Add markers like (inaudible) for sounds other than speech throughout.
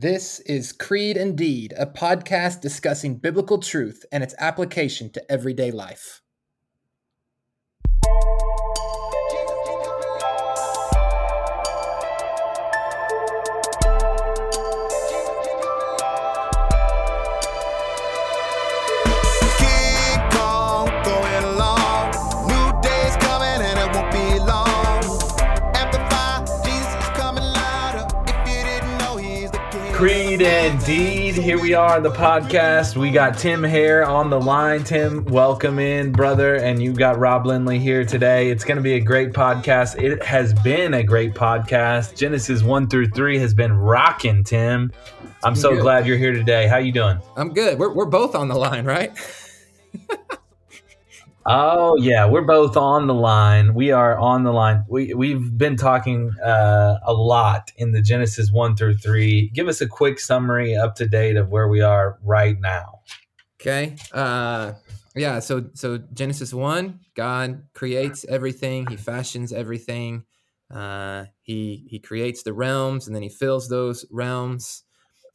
This is Creed and Deed, a podcast discussing biblical truth and its application to everyday life. Creed and Deed. Here we are on the podcast. We got Tim Hare on the line. Tim, welcome in, brother. And you got Rob Lindley here today. It's going to be a great podcast. It has been a great podcast. Genesis 1 through 3 has been rocking, Tim. I'm so good. glad you're here today. How you doing? I'm good. We're, we're both on the line, right? (laughs) Oh yeah, we're both on the line. We are on the line. We we've been talking uh, a lot in the Genesis one through three. Give us a quick summary, up to date of where we are right now. Okay. Uh, yeah. So so Genesis one, God creates everything. He fashions everything. Uh, he he creates the realms, and then he fills those realms.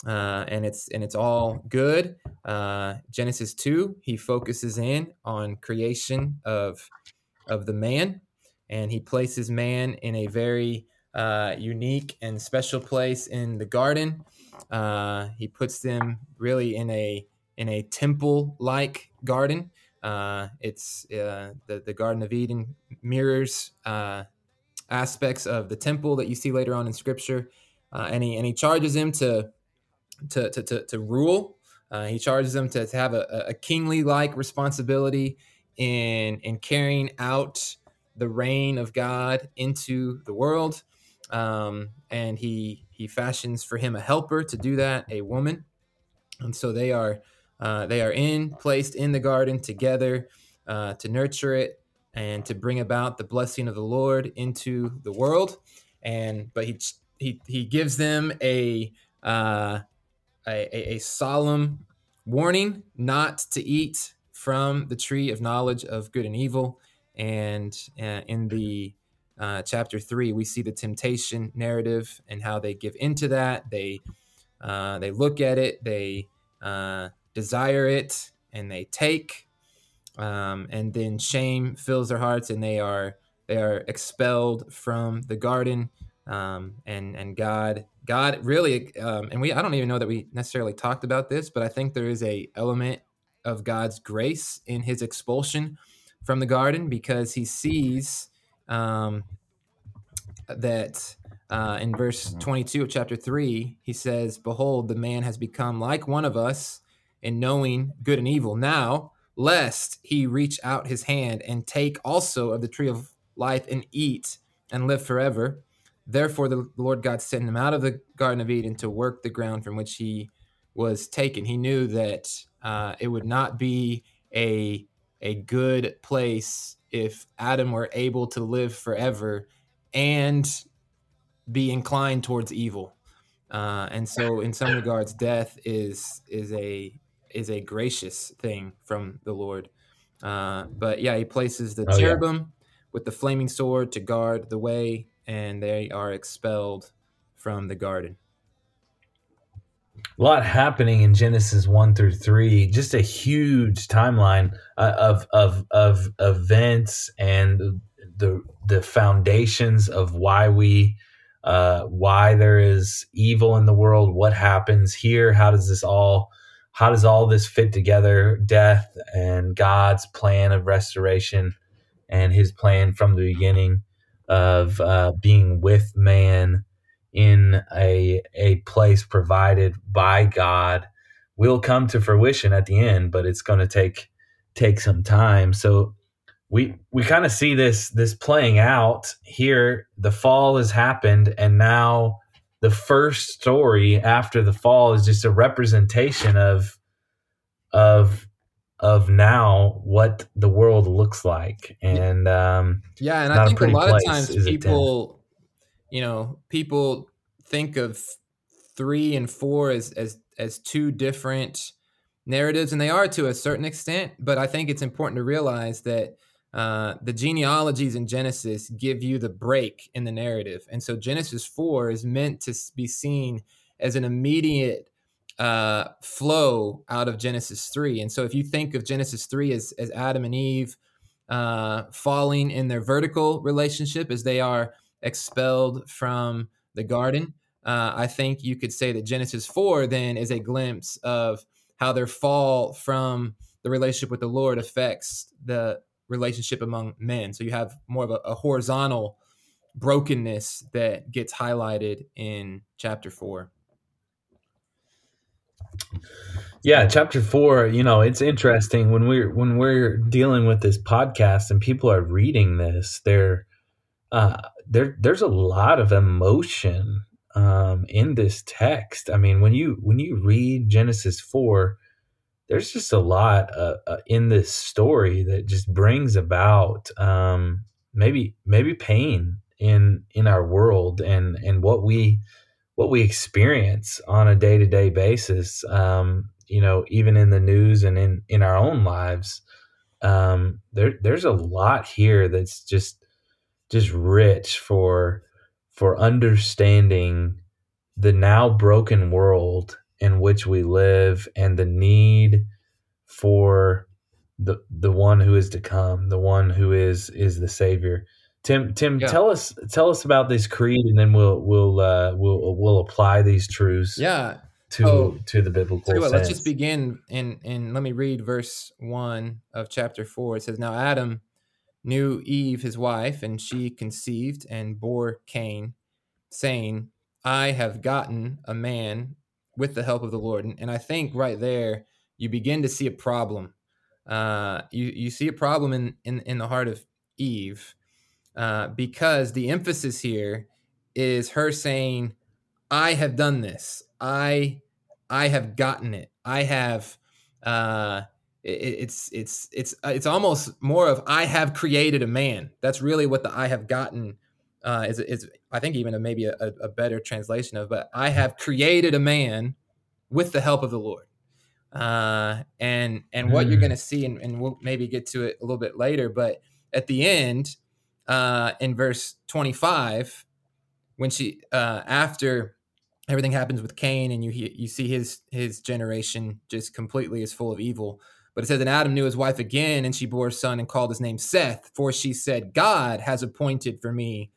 Uh, and it's and it's all good. Uh, Genesis two, he focuses in on creation of of the man, and he places man in a very uh, unique and special place in the garden. Uh, he puts them really in a in a temple like garden. Uh, it's uh, the the Garden of Eden mirrors aspects of the temple that you see later on in Scripture, and he and he charges him to to to to, to rule. Uh, he charges them to, to have a, a kingly like responsibility in in carrying out the reign of God into the world. Um, and he he fashions for him a helper to do that, a woman. And so they are uh, they are in placed in the garden together uh, to nurture it and to bring about the blessing of the Lord into the world. And but he he he gives them a uh, a, a, a solemn warning not to eat from the tree of knowledge of good and evil. And uh, in the uh, chapter three, we see the temptation narrative and how they give into that. They uh, they look at it, they uh, desire it, and they take. Um, and then shame fills their hearts, and they are they are expelled from the garden. Um, and and God God really um, and we I don't even know that we necessarily talked about this, but I think there is a element of God's grace in His expulsion from the garden because He sees um, that uh, in verse 22 of chapter 3 he says behold the man has become like one of us in knowing good and evil. Now lest he reach out his hand and take also of the tree of life and eat and live forever therefore the lord god sent him out of the garden of eden to work the ground from which he was taken he knew that uh, it would not be a a good place if adam were able to live forever and be inclined towards evil. Uh, and so, in some regards, death is is a is a gracious thing from the Lord. Uh, but yeah, he places the Oh, yeah. cherubim with the flaming sword to guard the way, and they are expelled from the garden. A lot happening in Genesis one through three. Just a huge timeline uh, of of of events and the the foundations of why we uh, why there is evil in the world. What happens here? How does this all how does all this fit together? Death and God's plan of restoration and His plan from the beginning of uh, being with man in a a place provided by God will come to fruition at the end, but it's going to take take some time. So we we kind of see this this playing out here. The fall has happened, and now the first story after the fall is just a representation of of of now what the world looks like, and um, Yeah, and i think a pretty lot of times is it, Tim? people, you know, people think of three and four as as as two different narratives, and they are to a certain extent. But I think it's important to realize that uh, the genealogies in Genesis give you the break in the narrative, and so Genesis four is meant to be seen as an immediate uh, flow out of Genesis 3. And so if you think of Genesis 3 as, as Adam and Eve uh, falling in their vertical relationship as they are expelled from the garden, uh, I think you could say that Genesis 4 then is a glimpse of how their fall from the relationship with the Lord affects the relationship among men. So you have more of a, a horizontal brokenness that gets highlighted in chapter 4. Yeah, chapter four. You know, it's interesting when we're when we're dealing with this podcast and people are reading this. There, uh, there, there's a lot of emotion um, in this text. I mean, when you when you read Genesis four, there's just a lot uh, uh, in this story that just brings about um, maybe maybe pain in in our world and and what we what we experience on a day to day basis. Um, you know, even in the news and in in our own lives, um, there there's a lot here that's just just rich for for understanding the now broken world in which we live and the need for the the one who is to come, the one who is is the savior. Tim, Tim, Yeah. tell us tell us about this creed, and then we'll we'll uh, we'll we'll apply these truths Yeah. to Oh, to the biblical what, let's just begin and and let me read verse one of chapter four. It says, Now Adam knew Eve his wife, and she conceived and bore Cain, saying, I have gotten a man with the help of the Lord. And, and I think right there you begin to see a problem. Uh, you you see a problem in in, in the heart of Eve uh, because the emphasis here is her saying, "I have done this. I I have gotten it. I have." Uh, it, it's it's it's uh, it's almost more of I have created a man. That's really what the I have gotten uh, is is I think even a, maybe a, a better translation of. But I have created a man with the help of the Lord. Uh, and and what you're Mm. going to see, and, and we'll maybe get to it a little bit later, but at the end, uh, in verse 25, when she uh, after everything happens with Cain, and you you see his his generation just completely is full of evil. But it says, and Adam knew his wife again, and she bore a son and called his name Seth, for she said, God has appointed for me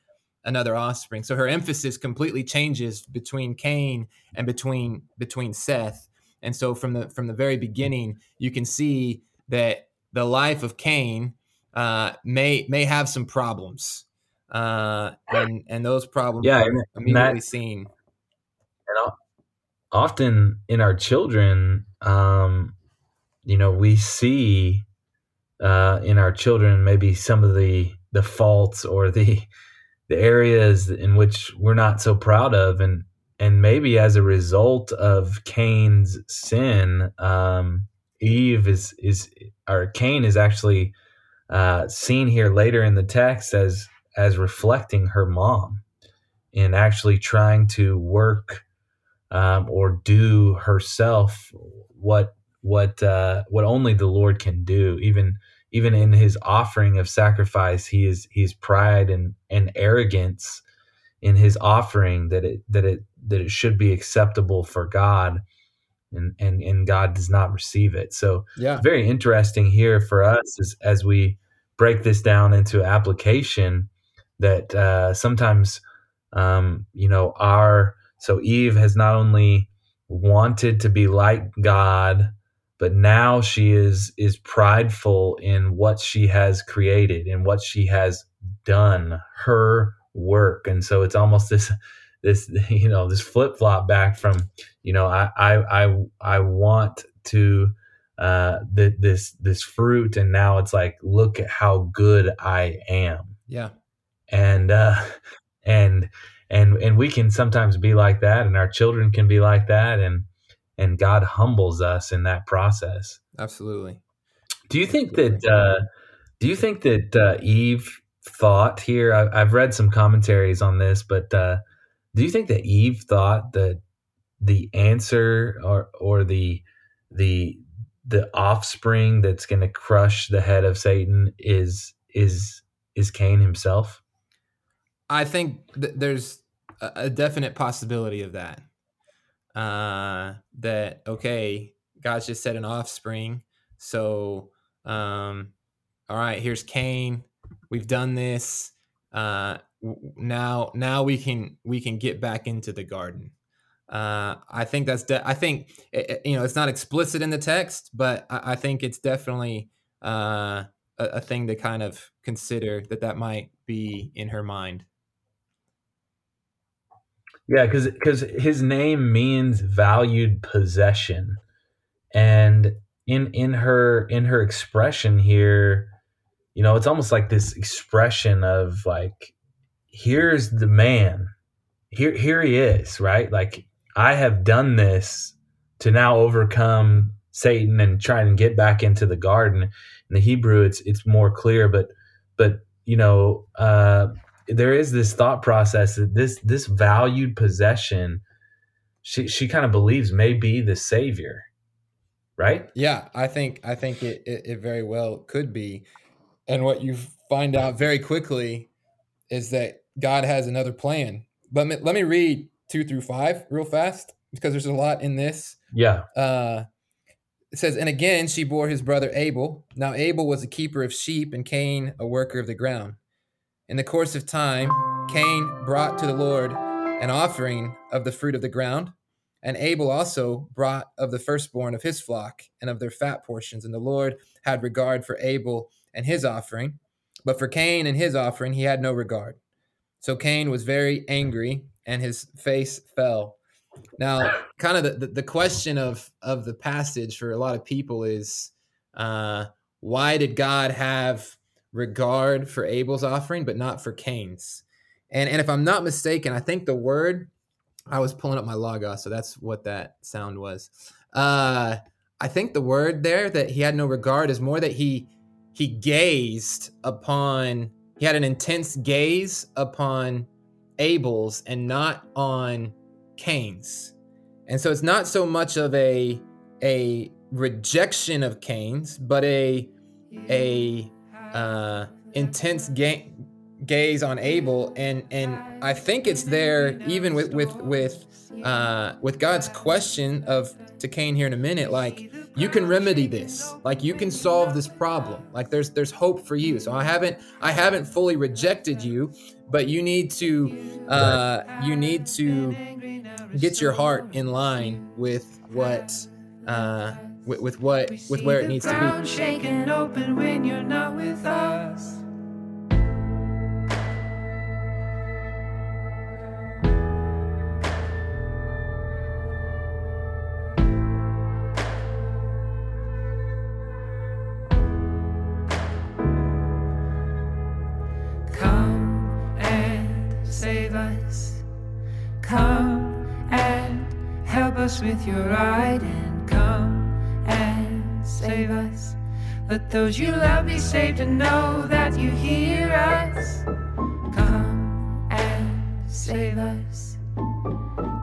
another offspring. So her emphasis completely changes between Cain and between between Seth. And so from the from the very beginning, you can see that the life of Cain uh, may may have some problems, uh, and and those problems Yeah, are and- and immediately that- seen. and often in our children um you know we see uh in our children maybe some of the the faults or the the areas in which we're not so proud of and and maybe as a result of Cain's sin um Eve is is or Cain is actually uh seen here later in the text as as reflecting her mom and actually trying to work um, or do herself what what uh, what only the Lord can do. Even even in his offering of sacrifice, he is he's pride and and arrogance in his offering that it that it that it should be acceptable for God, and and and God does not receive it. So Yeah, it's very interesting here for us as, as we break this down into application that uh, sometimes um, you know our so eve has not only wanted to be like god but now she is is prideful in what she has created and what she has done her work and so it's almost this this (laughs) you know this flip-flop back from you know i i i, I want to uh th- this this fruit and now it's like look at how good i am. Yeah, and uh (laughs) and and and we can sometimes be like that and our children can be like that and and god humbles us in that process. Absolutely. do you think that uh do you think that uh, eve thought here? I, i've read some commentaries on this but uh do you think that eve thought that the answer or or the the the offspring that's going to crush the head of satan is is is cain himself I think th- there's a, a definite possibility of that. uh, that okay, God's just said an offspring, so um, all right, here's Cain. We've done this. Uh, now, now we can we can get back into the garden. Uh, I think that's de- I think it, it- you know it's not explicit in the text, but I, I think it's definitely uh, a, a thing to kind of consider that that might be in her mind. Yeah, because because his name means valued possession, and in in her in her expression here, you know, it's almost like this expression of like, here's the man, here here he is, right? Like I have done this to now overcome Satan and try and get back into the garden. In the Hebrew, it's it's more clear, but but you know, uh, there is this thought process that this this valued possession, she she kind of believes may be the savior, right? Yeah, I think I think it, it, it very well could be. And what you find out very quickly is that God has another plan. But let me read two through five real fast because there's a lot in this. Yeah, Uh, it says, And again she bore his brother Abel. Now Abel was a keeper of sheep, and Cain a worker of the ground. In the course of time, Cain brought to the Lord an offering of the fruit of the ground, and Abel also brought of the firstborn of his flock and of their fat portions. And the Lord had regard for Abel and his offering, but for Cain and his offering he had no regard. So Cain was very angry, and his face fell. Now, kind of the, the, question of of the passage for a lot of people is uh, why did God have regard for Abel's offering but not for Cain's? And and if I'm not mistaken, I think the word I was pulling up my logos, so that's what that sound was. Uh, I think the word there that he had no regard is more that he he gazed upon he had an intense gaze upon Abel's and not on Cain's. And so it's not so much of a a rejection of Cain's, but a a uh, intense ga- gaze on Abel, and and I think it's there even with with with uh, with God's question of to Cain here in a minute, like you can remedy this, like you can solve this problem, like there's there's hope for you. So I haven't I haven't fully rejected you, but you need to uh, you need to get your heart in line with what uh, with, with what with where it needs to be. With your ride and come and save us. Let those you love be saved and know that you hear us. Come and save us.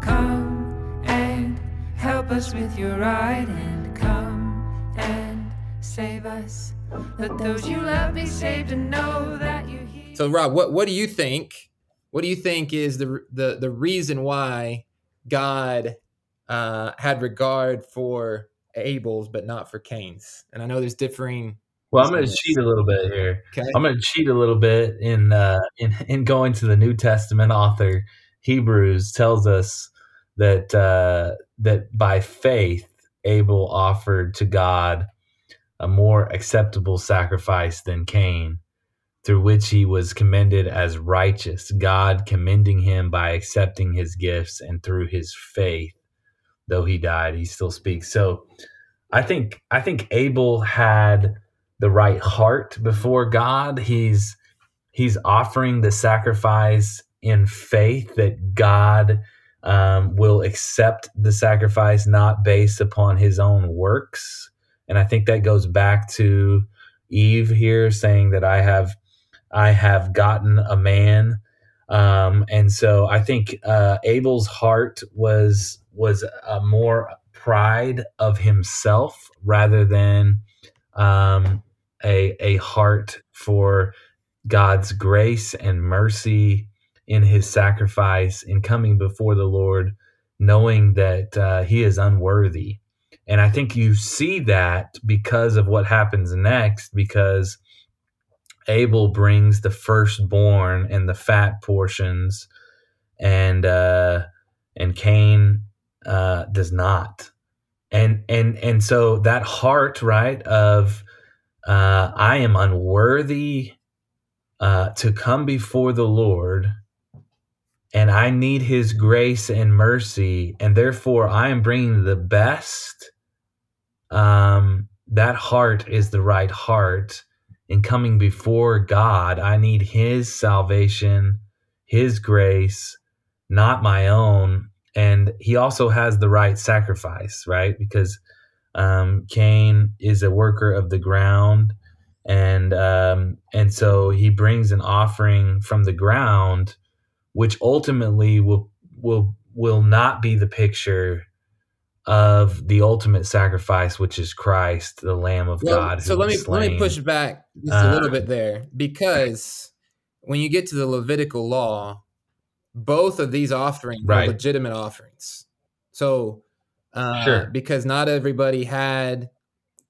Come and help us with your ride and come and save us. Let those you love be saved and know that you hear So Rob, what what do you think? What do you think is the the the reason why God uh, had regard for Abel's but not for Cain's? And I know there's differing. Well, I'm going to cheat a little bit here. Okay. I'm going to cheat a little bit in uh, in in going to the New Testament author Hebrews tells us that uh, that by faith Abel offered to God a more acceptable sacrifice than Cain, through which he was commended as righteous. God commending him by accepting his gifts, and through his faith, though he died, he still speaks. So, I think I think Abel had the right heart before God. He's he's offering the sacrifice in faith that God um, will accept the sacrifice, not based upon his own works. And I think that goes back to Eve here saying that I have I have gotten a man. Um, and so I think uh, Abel's heart was was a more pride of himself rather than um, a a heart for God's grace and mercy in his sacrifice in coming before the Lord knowing that uh, he is unworthy. And I think you see that because of what happens next, because Abel brings the firstborn and the fat portions, and uh, and Cain uh, does not. And and and so that heart, right, of uh, I am unworthy uh, to come before the Lord, and I need His grace and mercy, and therefore I am bringing the best. Um, that heart is the right heart in coming before God. I need His salvation, His grace, not my own. And He also has the right sacrifice, right? Because um, Cain is a worker of the ground, and um, and so he brings an offering from the ground, which ultimately will will will not be the picture of the ultimate sacrifice, which is Christ, the Lamb of Well, God. so let me was let me push back just a little Uh, bit there because when you get to the Levitical law, both of these offerings Right. are legitimate offerings. So, uh, Sure. because not everybody had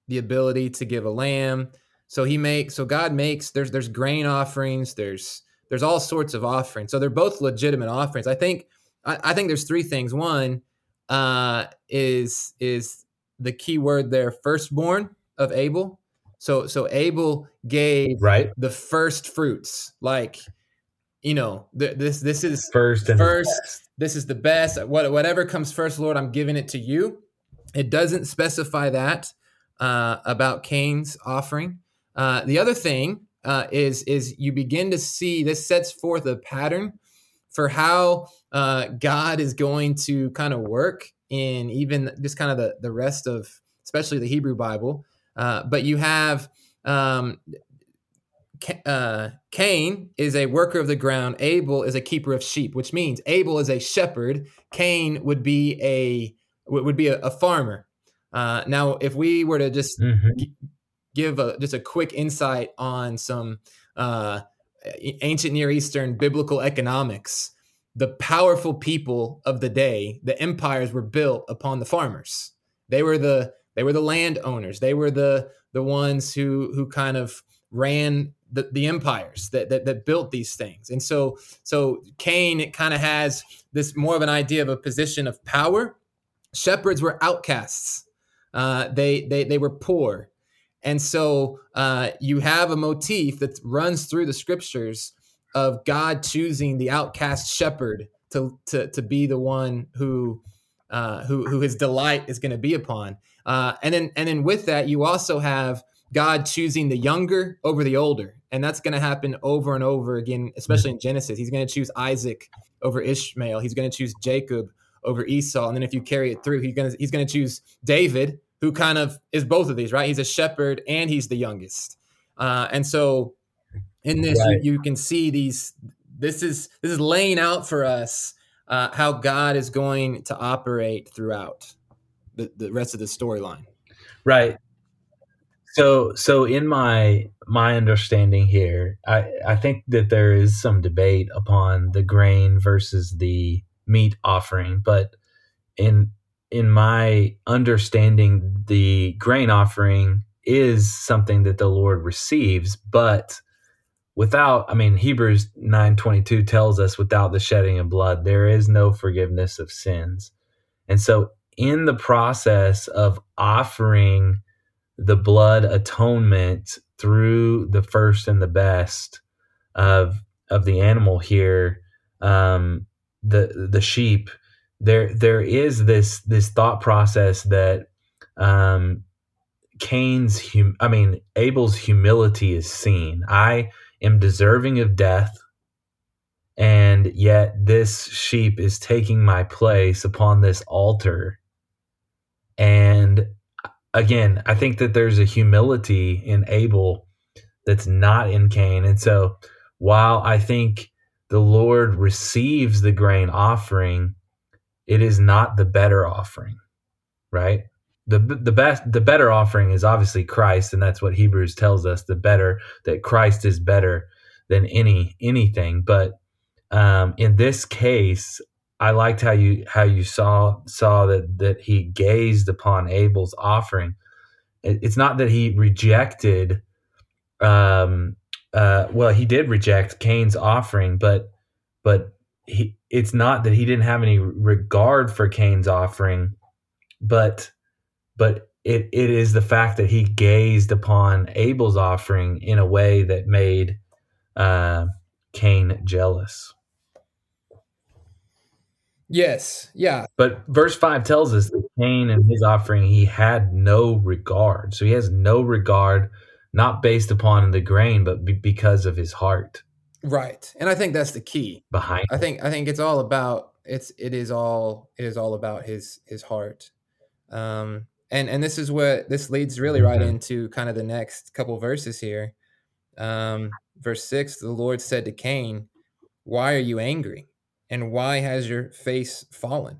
the ability to give a lamb, so he makes so God makes there's there's grain offerings, there's there's all sorts of offerings. So they're both legitimate offerings. I think I, I think there's three things. One uh, is is the key word there, firstborn of Abel. So so Abel gave right the first fruits, like you know, th- this this is first and first. This is the best. What whatever comes first, Lord, I'm giving it to you. It doesn't specify that uh, about Cain's offering. Uh, the other thing uh, is is you begin to see this sets forth a pattern for how uh, God is going to kind of work in even just kind of the the rest of especially the Hebrew Bible. Uh, but you have um, uh, Cain is a worker of the ground. Abel is a keeper of sheep, which means Abel is a shepherd. Cain would be a would be a, a farmer. Uh, now, if we were to just Mhm. give a, just a quick insight on some uh, ancient Near Eastern biblical economics, the powerful people of the day, the empires were built upon the farmers. They were the they were the landowners. They were the the ones who who kind of ran the, the empires that, that that built these things. And so so Cain it kind of has this more of an idea of a position of power. Shepherds were outcasts. Uh, they they they were poor. And so uh, you have a motif that runs through the scriptures of God choosing the outcast shepherd to to, to be the one who uh, who who his delight is going to be upon. Uh, and then and then with that, you also have God choosing the younger over the older, and that's going to happen over and over again, especially in Genesis. He's going to choose Isaac over Ishmael. He's going to choose Jacob over Esau, and then if you carry it through, he's going to he's going to choose David, who kind of is both of these, right? He's a shepherd and he's the youngest, uh, and so in this Right. you, you can see these. This is this is laying out for us uh, how God is going to operate throughout the, the rest of the storyline. Right. So so in my my understanding here, I I think that there is some debate upon the grain versus the meat offering, but in in my understanding the grain offering is something that the Lord receives, but without I mean Hebrews 9:22 tells us without the shedding of blood there is no forgiveness of sins. And so in the process of offering the blood atonement through the first and the best of of the animal here um the the sheep. There there is this this thought process that um Cain's hum- I mean Abel's humility is seen. I am deserving of death and yet this sheep is taking my place upon this altar. And again, I think that there's a humility in Abel that's not in Cain. And so while I think the Lord receives the grain offering, it is not the better offering, right? The, the best the better offering is obviously Christ and that's what Hebrews tells us the better that Christ is better than any anything but um, in this case I liked how you how you saw saw that that he gazed upon Abel's offering. It, it's not that he rejected. Um, uh, well, he did reject Cain's offering, but but he it's not that he didn't have any regard for Cain's offering, but but it, it is the fact that he gazed upon Abel's offering in a way that made uh, Cain jealous. Yes. Yeah. But verse 5 tells us that Cain and his offering, he had no regard. So he has no regard, not based upon the grain, but be- because of his heart Right. And I think that's the key. behind I think I think it's all about it's it is all it is all about his his heart. Um and and this is what this leads really right Mhm. into kind of the next couple verses here. Um verse 6 the Lord said to Cain, "Why are you angry? And why has your face fallen?"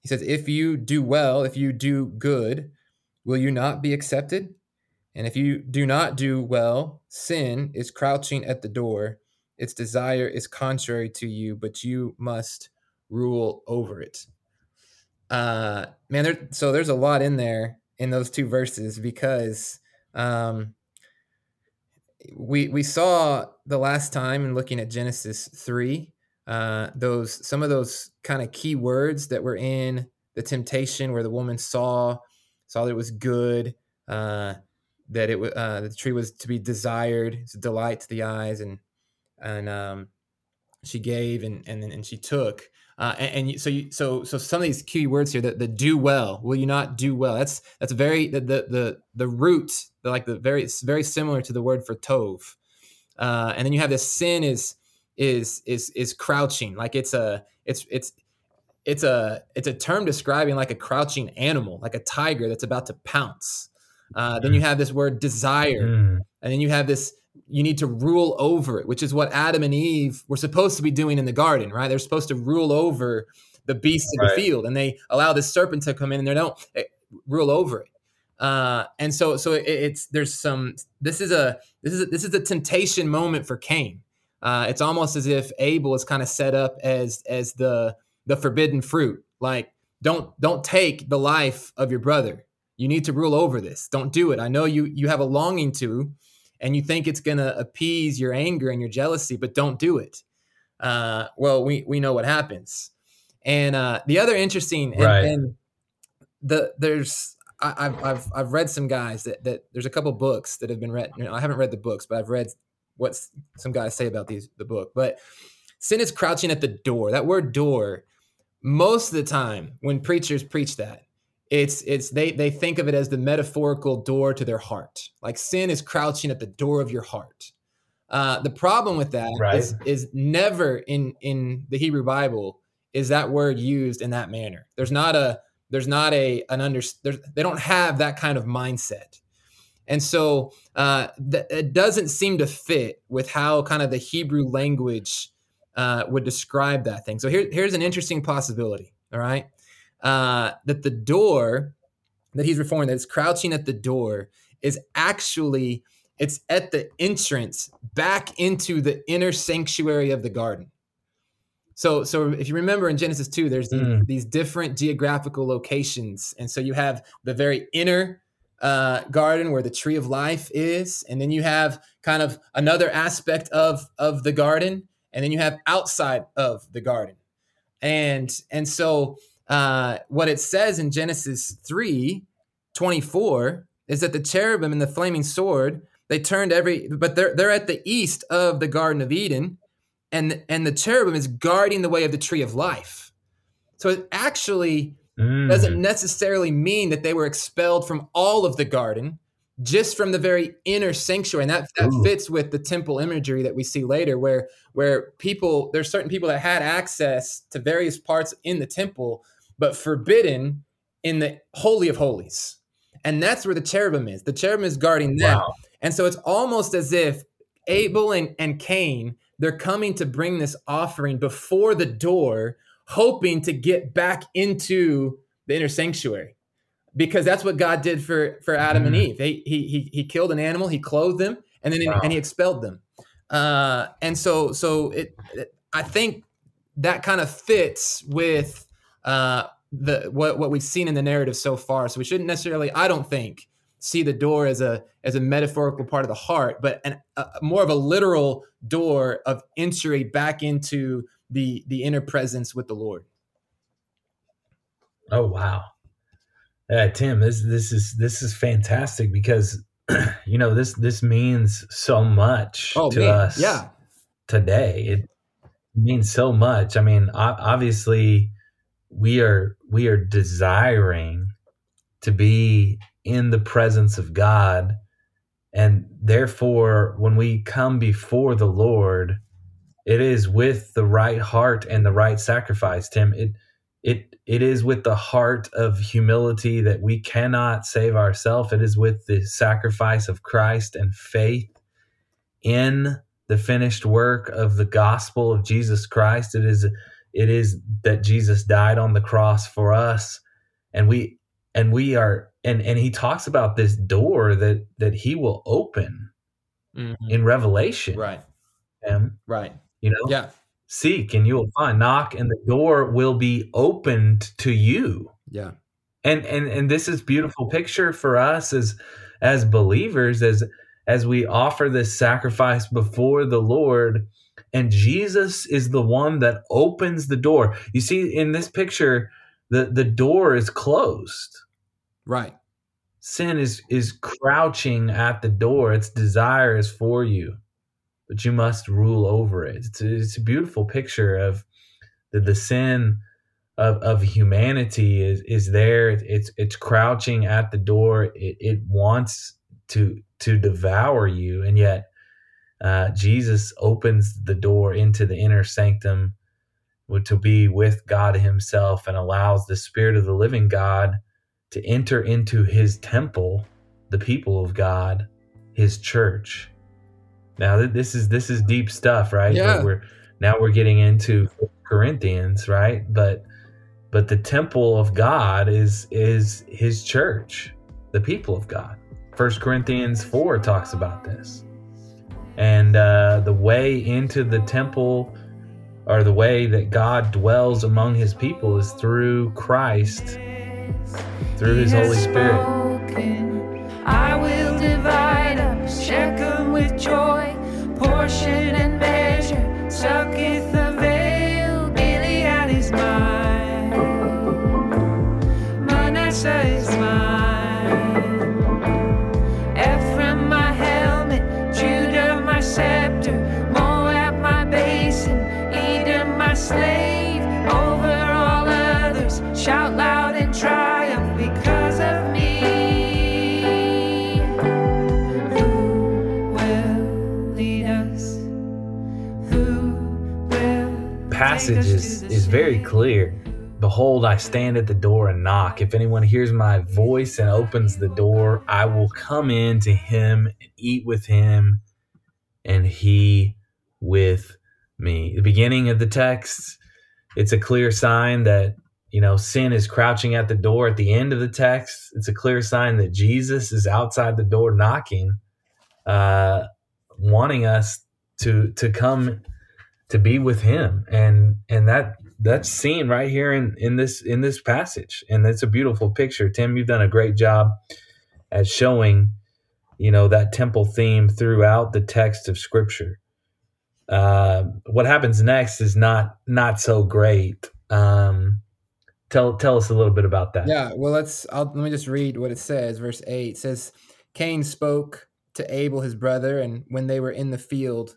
He says, "If you do well, if you do good, will you not be accepted? And if you do not do well, sin is crouching at the door. Its desire is contrary to you, but you must rule over it. Uh, man, there, so there's a lot in there in those two verses because um, we we saw the last time in looking at Genesis three uh, those some of those kind of key words that were in the temptation where the woman saw saw that it was good uh, that it wa- uh, the tree was to be desired it's a delight to the eyes and and um, she gave and and and she took. Uh, and, and so you, so so some of these key words here that the do well will you not do well? That's that's very the the the, the root like the very it's very similar to the word for tov. Uh, and then you have this sin is is is is crouching. Like it's a it's it's it's a it's a term describing like a crouching animal like a tiger that's about to pounce. Uh, then you have this word desire Mm, and then you have this you need to rule over it which is what adam and eve were supposed to be doing in the garden right? They're supposed to rule over the beasts of the field and they allow this serpent to come in and they don't eh, rule over it. Uh, and so so it, it's there's some this is a this is a, this is a temptation moment for cain uh, it's almost as if abel is kind of set up as as the the forbidden fruit like don't don't take the life of your brother you need to rule over this don't do it i know you you have a longing to and you think it's going to appease your anger and your jealousy, but don't do it. Uh, well, we we know what happens. And uh, the other interesting, and, Right. and the there's I, I've I've I've read some guys that that there's a couple books that have been read. You know, I haven't read the books, but I've read what some guys say about these the book. But sin is crouching at the door. That word door, most of the time when preachers preach that, it's it's they they think of it as the metaphorical door to their heart. Like sin is crouching at the door of your heart. Uh, the problem with that is Right. is never in in the Hebrew Bible is that word used in that manner. There's not a there's not a an under there's, they don't have that kind of mindset. And so uh, th- it doesn't seem to fit with how kind of the Hebrew language uh, would describe that thing. So here, here's an interesting possibility. All right, uh, that the door that he's referring that is crouching at the door is actually it's at the entrance back into the inner sanctuary of the garden. So, so if you remember in Genesis 2, there's these, Mm. these different geographical locations. And so you have the very inner uh, garden where the tree of life is. And then you have kind of another aspect of, of the garden. And then you have outside of the garden. And, and so uh, what it says in Genesis 3 24 is that the cherubim and the flaming sword, they turned every, but they're, they're at the east of the Garden of Eden and and the cherubim is guarding the way of the tree of life. So it actually Mm. doesn't necessarily mean that they were expelled from all of the garden, just from the very inner sanctuary. And that, that Ooh. fits with the temple imagery that we see later, where where people there's certain people that had access to various parts in the temple, but forbidden in the holy of holies. And that's where the cherubim is. The cherubim is guarding that. Wow. And so it's almost as if Abel and, and Cain, they're coming to bring this offering before the door, hoping to get back into the inner sanctuary. Because that's what God did for, for Adam and Mm. Eve. He, he, he, he killed an animal, he clothed them, and then Wow. and he expelled them. Uh, and so so it, it I think that kind of fits with uh, the what what we've seen in the narrative so far. So we shouldn't necessarily, I don't think, see the door as a as a metaphorical part of the heart, but an, a, more of a literal door of entry back into the the inner presence with the Lord. Oh wow. Yeah, Tim, this this is this is fantastic because (clears throat) you know this this means so much Oh to man, us yeah, today. It means so much. I mean, obviously we are we are desiring to be in the presence of God and therefore when we come before the Lord it is with the right heart and the right sacrifice tim. It it it is with the heart of humility that we cannot save ourselves. It is with the sacrifice of Christ and faith in the finished work of the gospel of Jesus Christ. It is it is that Jesus died on the cross for us. And we and we are and and he talks about this door that that he will open Mhm. in revelation. Right, right, you know? Yeah, seek and you will find. Knock and the door will be opened to you. Yeah, and and and this is beautiful picture for us as as believers as as we offer this sacrifice before the lord. And jesus is the one that opens the door. You see in this picture the the door is closed. Right, sin is is crouching at the door. Its desire is for you but you must rule over it. It's a, it's a beautiful picture of the, the sin of, of humanity is is there. It's it's crouching at the door. It, it wants to to devour you and yet uh, jesus opens the door into the inner sanctum to be with god himself and allows the spirit of the living god to enter into his temple, the people of God, his church. Now this is this is deep stuff, right? Yeah. We're now we're getting into Corinthians, right? But but the temple of God is is his church, the people of God. First Corinthians 4 talks about this. And uh, the way into the temple or the way that God dwells among his people is through Christ through his Holy Spirit. With joy, portion and measure. Succoth the vale, Gilead is mine. Manasseh is mine. Ephraim my helmet, Judah my scepter, Moab my basin, Edom my slave. Passage is is very clear. Behold, I stand at the door and knock. If anyone hears my voice and opens the door, I will come in to him and eat with him, and he with me. The beginning of the text, it's a clear sign that you know sin is crouching at the door. At the end of the text, it's a clear sign that Jesus is outside the door knocking, uh, wanting us to to come to be with him and and that that's seen right here in in this in this passage and it's a beautiful picture tim you've done a great job at showing you know that temple theme throughout the text of scripture uh, what happens next is not not so great um, tell tell us a little bit about that Yeah, well, let's. I'll, let me just read what it says. Verse eight it says, "Cain spoke to Abel his brother, and when they were in the field,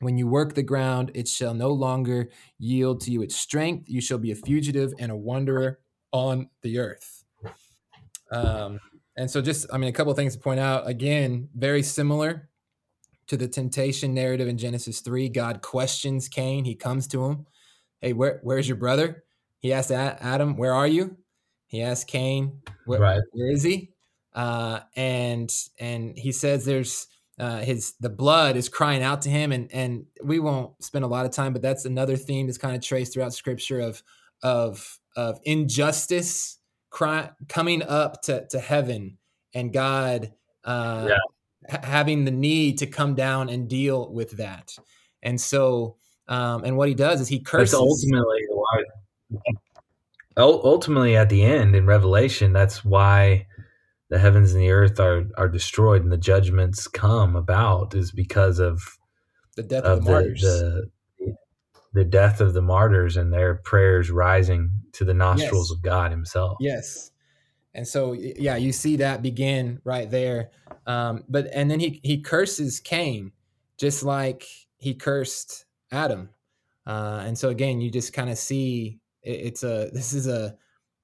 When you work the ground, it shall no longer yield to you its strength. You shall be a fugitive and a wanderer on the earth. Um, and so, just, I mean, a couple of things to point out. Again, very similar to the temptation narrative in Genesis 3. God questions Cain, he comes to him. Hey, where, where's your brother? He asked A- Adam, "Where are you?" He asked Cain, "Where, Right. where is he?" Uh, and and he says, "There's uh, his the blood is crying out to him." And and we won't spend a lot of time, but that's another theme that's kind of traced throughout Scripture of of of injustice cry, coming up to to heaven, and God uh, ha- having the need to come down and deal with that. And so, um, and what he does is he That's curses. ultimately why. (laughs) Ultimately, at the end in Revelation, that's why the heavens and the earth are are destroyed and the judgments come about is because of the death of, of the the martyrs. the, the death of the martyrs and their prayers rising to the nostrils Yes. of God Himself. yes. And so, yeah, you see that begin right there. Um, but and then he he curses Cain, just like he cursed Adam. Uh, and so again, you just kind of see it, it's a this is a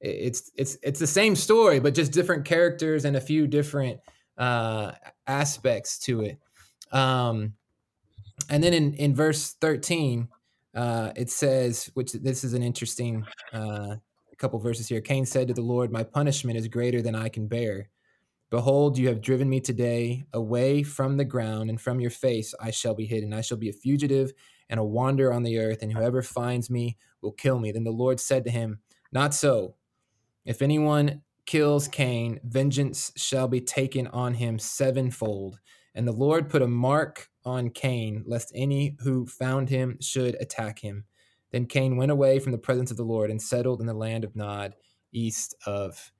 it's it's it's the same story, but just different characters and a few different uh, aspects to it. Um, and then in in verse thirteen, uh, it says, which this is an interesting uh, couple verses here. Cain said to the Lord, "My punishment is greater than I can bear. Behold, you have driven me today away from the ground, and from your face I shall be hidden. I shall be a fugitive and a wanderer on the earth, and whoever finds me will kill me." Then the Lord said to him, "Not so." If anyone kills Cain, vengeance shall be taken on him sevenfold. And the Lord put a mark on Cain, lest any who found him should attack him. Then Cain went away from the presence of the Lord and settled in the land of Nod, east of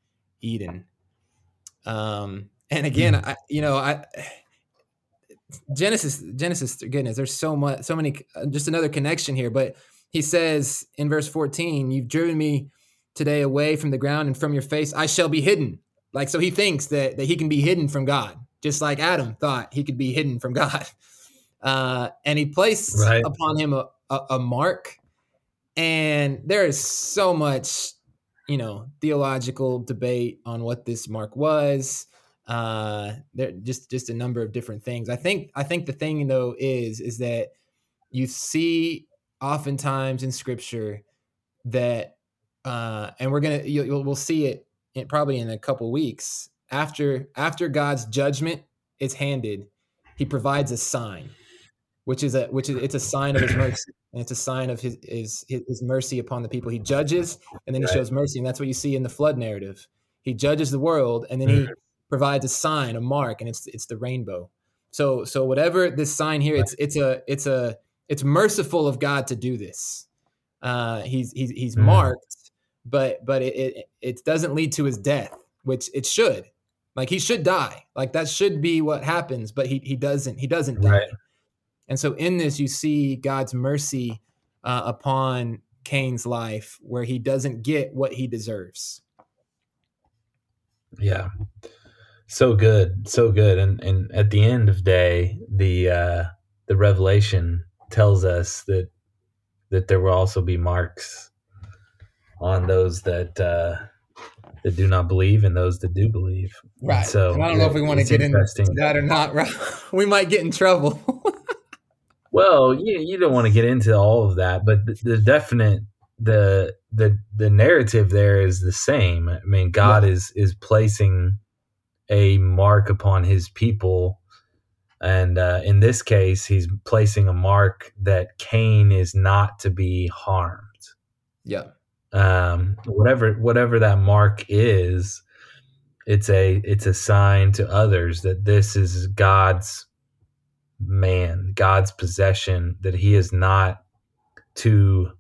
Eden. Um, and again, I, you know, I Genesis, Genesis, goodness, there's so much, so many, just another connection here. But he says in verse 14, You've driven me today away from the ground and from your face, I shall be hidden. Like, so he thinks that, that he can be hidden from God, just like Adam thought he could be hidden from God. (laughs) Uh, and he placed Right. upon him a, a, a mark. And there is so much, you know, theological debate on what this mark was uh there just just a number of different things i think i think the thing though is is that you see oftentimes in scripture that uh and we're gonna you'll, you'll we'll see it in, probably in a couple weeks after after god's judgment is handed he provides a sign which is a which is it's a sign of his mercy and it's a sign of his his his mercy upon the people he judges and then he shows mercy and that's what you see in the flood narrative he judges the world and then he provides a sign, a mark, and it's it's the rainbow. So so whatever this sign here, it's it's a it's a it's merciful of God to do this. Uh, he's he's he's Mhm. marked, but but it, it it doesn't lead to his death, which it should. Like he should die. Like that should be what happens, but he he doesn't he doesn't die. Right. And so in this, you see God's mercy uh, upon Cain's life, where he doesn't get what he deserves. Yeah. So good. So good. And and at the end of day, the uh the revelation tells us that that there will also be marks on those that uh that do not believe and those that do believe. And Right. So And I don't know if we want to get into that or not. Right? (laughs) We might get in trouble. (laughs) Well, you you don't want to get into all of that, but the, the definite the the the narrative there is the same. I mean, God is is placing a mark upon His people, and uh, in this case, He's placing a mark that Cain is not to be harmed. yeah. Um, whatever whatever that mark is, it's a it's a sign to others that this is God's man, God's possession, that he is not to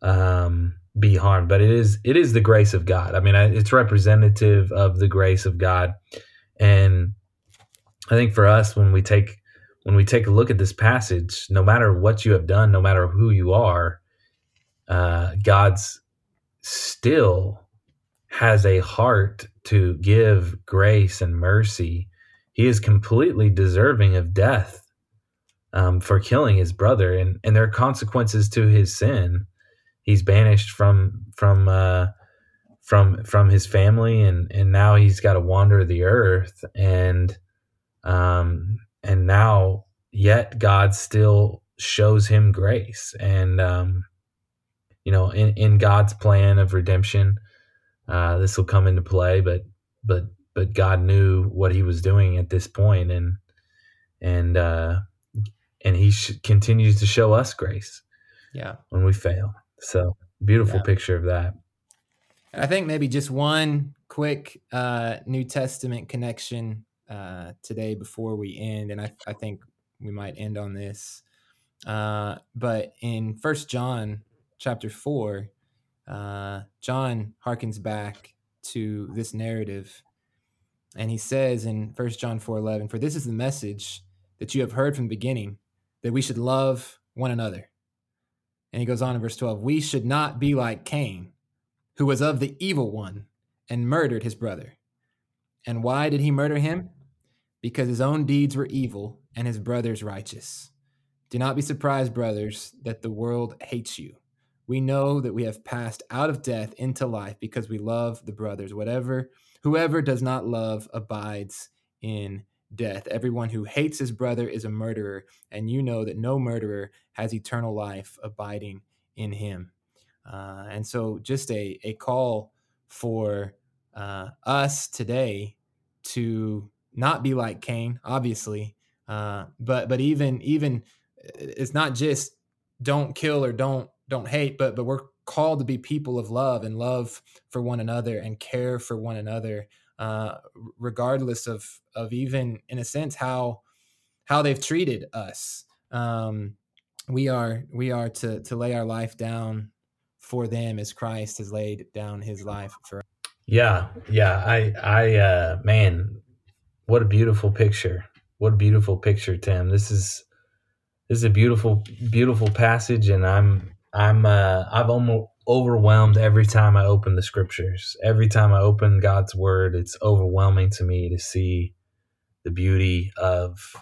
um, be harmed. But it is it is the grace of God. I mean, it's representative of the grace of God, and I think for us when we take when we take a look at this passage, no matter what you have done, no matter who you are, uh, God's still has a heart to give grace and mercy. He is completely deserving of death um, for killing his brother, and and there are consequences to his sin. He's banished from from uh, from from his family, and and now he's got to wander the earth, and um, and now yet God still shows him grace, and um, you know, in, in God's plan of redemption, uh, this will come into play. But but but God knew what He was doing at this point, and and uh, and He sh- continues to show us grace Yeah. when we fail. So beautiful Yeah. picture of that. And I think maybe just one quick uh, New Testament connection uh, today before we end, and I, I think we might end on this. Uh, but in First John chapter four, uh, John harkens back to this narrative, and he says in First John four eleven, "For this is the message that you have heard from the beginning, that we should love one another." And he goes on in verse twelve, "We should not be like Cain." who was of the evil one and murdered his brother. And why did he murder him? Because his own deeds were evil and his brother's righteous. Do not be surprised, brothers, that the world hates you. We know that we have passed out of death into life because we love the brothers. Whatever, whoever does not love abides in death. Everyone who hates his brother is a murderer, and you know that no murderer has eternal life abiding in him. Uh, and so, just a, a call for uh, us today to not be like Cain, obviously, uh, but but even even it's not just don't kill or don't don't hate, but but we're called to be people of love and love for one another and care for one another, uh, regardless of of even in a sense how how they've treated us. Um, we are we are to to lay our life down for them as Christ has laid down his life for us. Yeah, yeah. I, I, uh, man, what a beautiful picture. What a beautiful picture, Tim. This is, this is a beautiful, beautiful passage, and I'm, I'm, uh, I've almost overwhelmed every time I open the scriptures. Every time I open God's word, it's overwhelming to me to see the beauty of,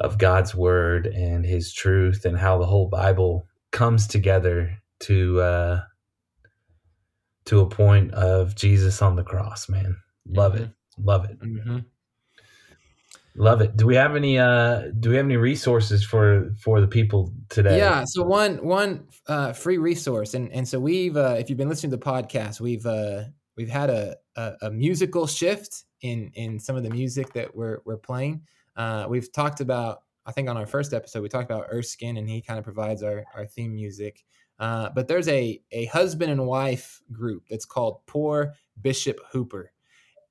of God's word and His truth, and how the whole Bible comes together to. Uh, to a point of Jesus on the cross, man. Love it. Love it. Mm-hmm. Love it. Do we have any uh do we have any resources for for the people today? Yeah. So one one uh, free resource, and and so we've uh, if you've been listening to the podcast, we've uh, we've had a, a a musical shift in in some of the music that we're we're playing. Uh, we've talked about I think on our first episode we talked about Erskine, and he kind of provides our our theme music. Uh, but there's a a husband and wife group that's called Poor Bishop Hooper,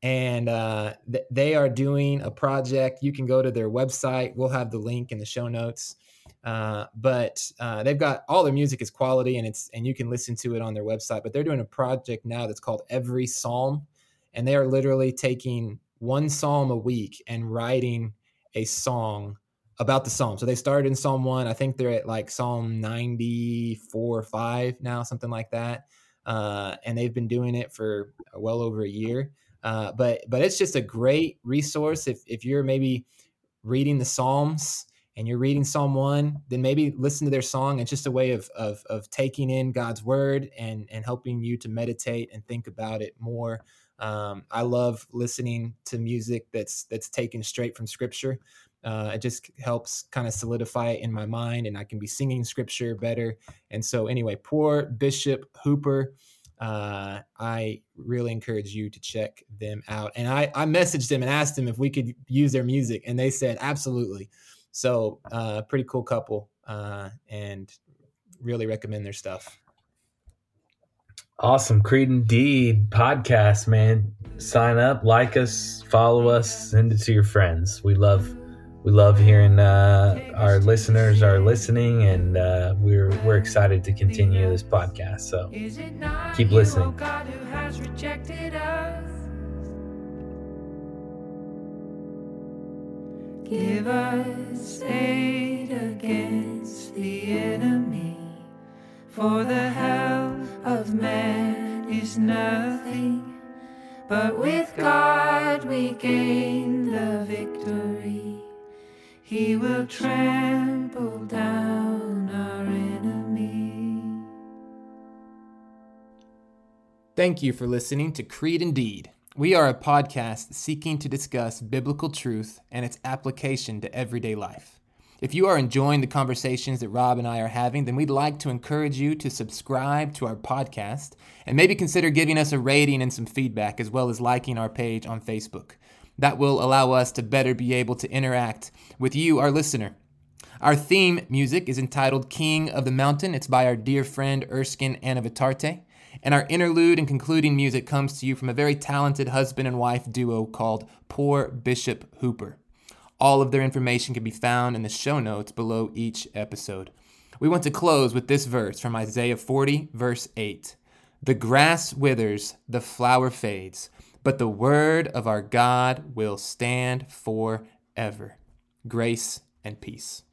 and uh, th- they are doing a project. You can go to their website. We'll have the link in the show notes. Uh, but uh, they've got all their music is quality, and it's and you can listen to it on their website. But they're doing a project now that's called Every Psalm, and they are literally taking one psalm a week and writing a song about the psalm. So they started in Psalm one. I think they're at like Psalm 94 or 5 now, something like that. Uh, and they've been doing it for well over a year. Uh, but but it's just a great resource if if you're maybe reading the Psalms and you're reading Psalm one, then maybe listen to their song. It's just a way of of of taking in God's word and and helping you to meditate and think about it more. Um, I love listening to music that's that's taken straight from Scripture. Uh, it just helps kind of solidify it in my mind, and I can be singing Scripture better. And so, anyway, poor Bishop Hooper. Uh, I really encourage you to check them out. And I, I messaged them and asked them if we could use their music, and they said absolutely. So, uh, pretty cool couple, uh, and really recommend their stuff. Awesome. Creed Indeed podcast, man. Sign up, like us, follow us, send it to your friends. We love we love hearing uh, our listeners are listening and uh, we're we're excited to continue this podcast. So Is it not Keep listening. God, who has rejected us? Give us aid against the enemy, for the help of man is nothing, but with God we gain trample down our enemy. Thank you for listening to Creed Indeed. We are a podcast seeking to discuss biblical truth and its application to everyday life. If you are enjoying the conversations that Rob and I are having, then we'd like to encourage you to subscribe to our podcast and maybe consider giving us a rating and some feedback, as well as liking our page on Facebook. That will allow us to better be able to interact with you, our listener. Our theme music is entitled King of the Mountain. It's by our dear friend Erskine Anavitarte. And our interlude and concluding music comes to you from a very talented husband and wife duo called Poor Bishop Hooper. All of their information can be found in the show notes below each episode. We want to close with this verse from Isaiah 40, verse 8. The grass withers, the flower fades, but the word of our God will stand forever. Grace and peace.